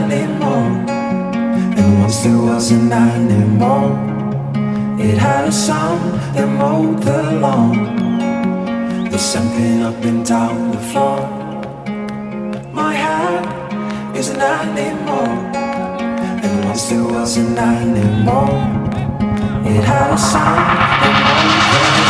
night And once there was a night It had a song that mowed the lawn. There's something up and down the floor. My head is not animal. And once there was a night It had a song that mowed the lawn.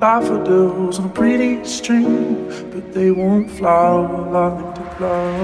daffodils on a pretty string, but they won't flower like to flowers.